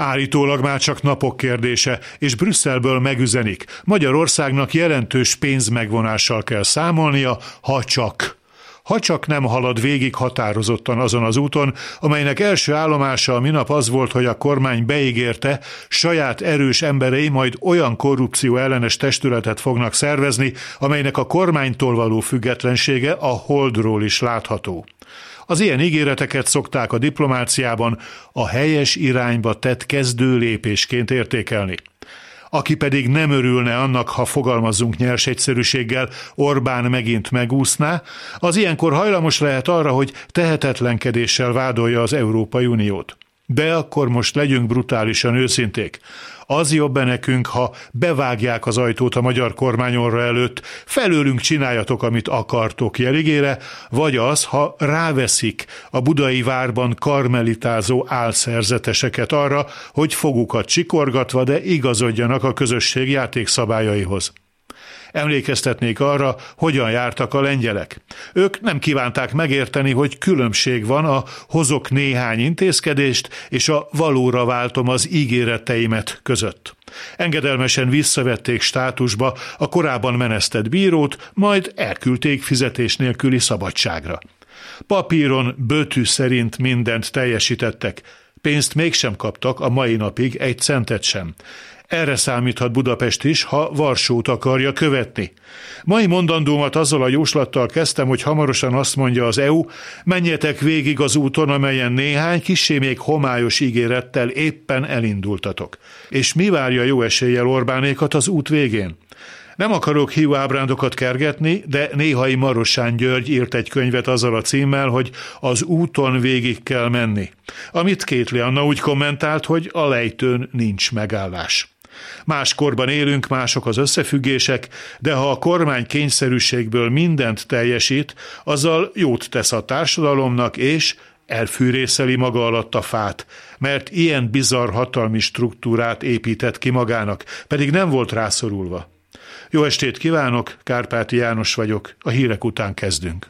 Állítólag már csak napok kérdése, és Brüsszelből megüzenik. Magyarországnak jelentős pénzmegvonással kell számolnia, ha csak ha csak nem halad végig határozottan azon az úton, amelynek első állomása a minap az volt, hogy a kormány beígérte, saját erős emberei majd olyan korrupció ellenes testületet fognak szervezni, amelynek a kormánytól való függetlensége a holdról is látható. Az ilyen ígéreteket szokták a diplomáciában a helyes irányba tett kezdő lépésként értékelni. Aki pedig nem örülne annak, ha fogalmazzunk nyers egyszerűséggel, Orbán megint megúszná, az ilyenkor hajlamos lehet arra, hogy tehetetlenkedéssel vádolja az Európai Uniót. De akkor most legyünk brutálisan őszinték. Az jobb nekünk, ha bevágják az ajtót a magyar kormányorra előtt, felőlünk csináljatok, amit akartok jeligére, vagy az, ha ráveszik a budai várban karmelitázó álszerzeteseket arra, hogy fogukat csikorgatva, de igazodjanak a közösség játékszabályaihoz. Emlékeztetnék arra, hogyan jártak a lengyelek. Ők nem kívánták megérteni, hogy különbség van a hozok néhány intézkedést és a valóra váltom az ígéreteimet között. Engedelmesen visszavették státusba a korábban menesztett bírót, majd elküldték fizetés nélküli szabadságra. Papíron bötű szerint mindent teljesítettek, pénzt mégsem kaptak a mai napig egy centet sem. Erre számíthat Budapest is, ha Varsót akarja követni. Mai mondandómat azzal a jóslattal kezdtem, hogy hamarosan azt mondja az EU, menjetek végig az úton, amelyen néhány kisé még homályos ígérettel éppen elindultatok. És mi várja jó eséllyel Orbánékat az út végén? Nem akarok hiú ábrándokat kergetni, de néhai Marosán György írt egy könyvet azzal a címmel, hogy az úton végig kell menni. Amit Kétli Anna úgy kommentált, hogy a lejtőn nincs megállás. Más korban élünk, mások az összefüggések, de ha a kormány kényszerűségből mindent teljesít, azzal jót tesz a társadalomnak, és elfűrészeli maga alatt a fát, mert ilyen bizarr hatalmi struktúrát épített ki magának, pedig nem volt rászorulva. Jó estét kívánok, Kárpáti János vagyok, a hírek után kezdünk.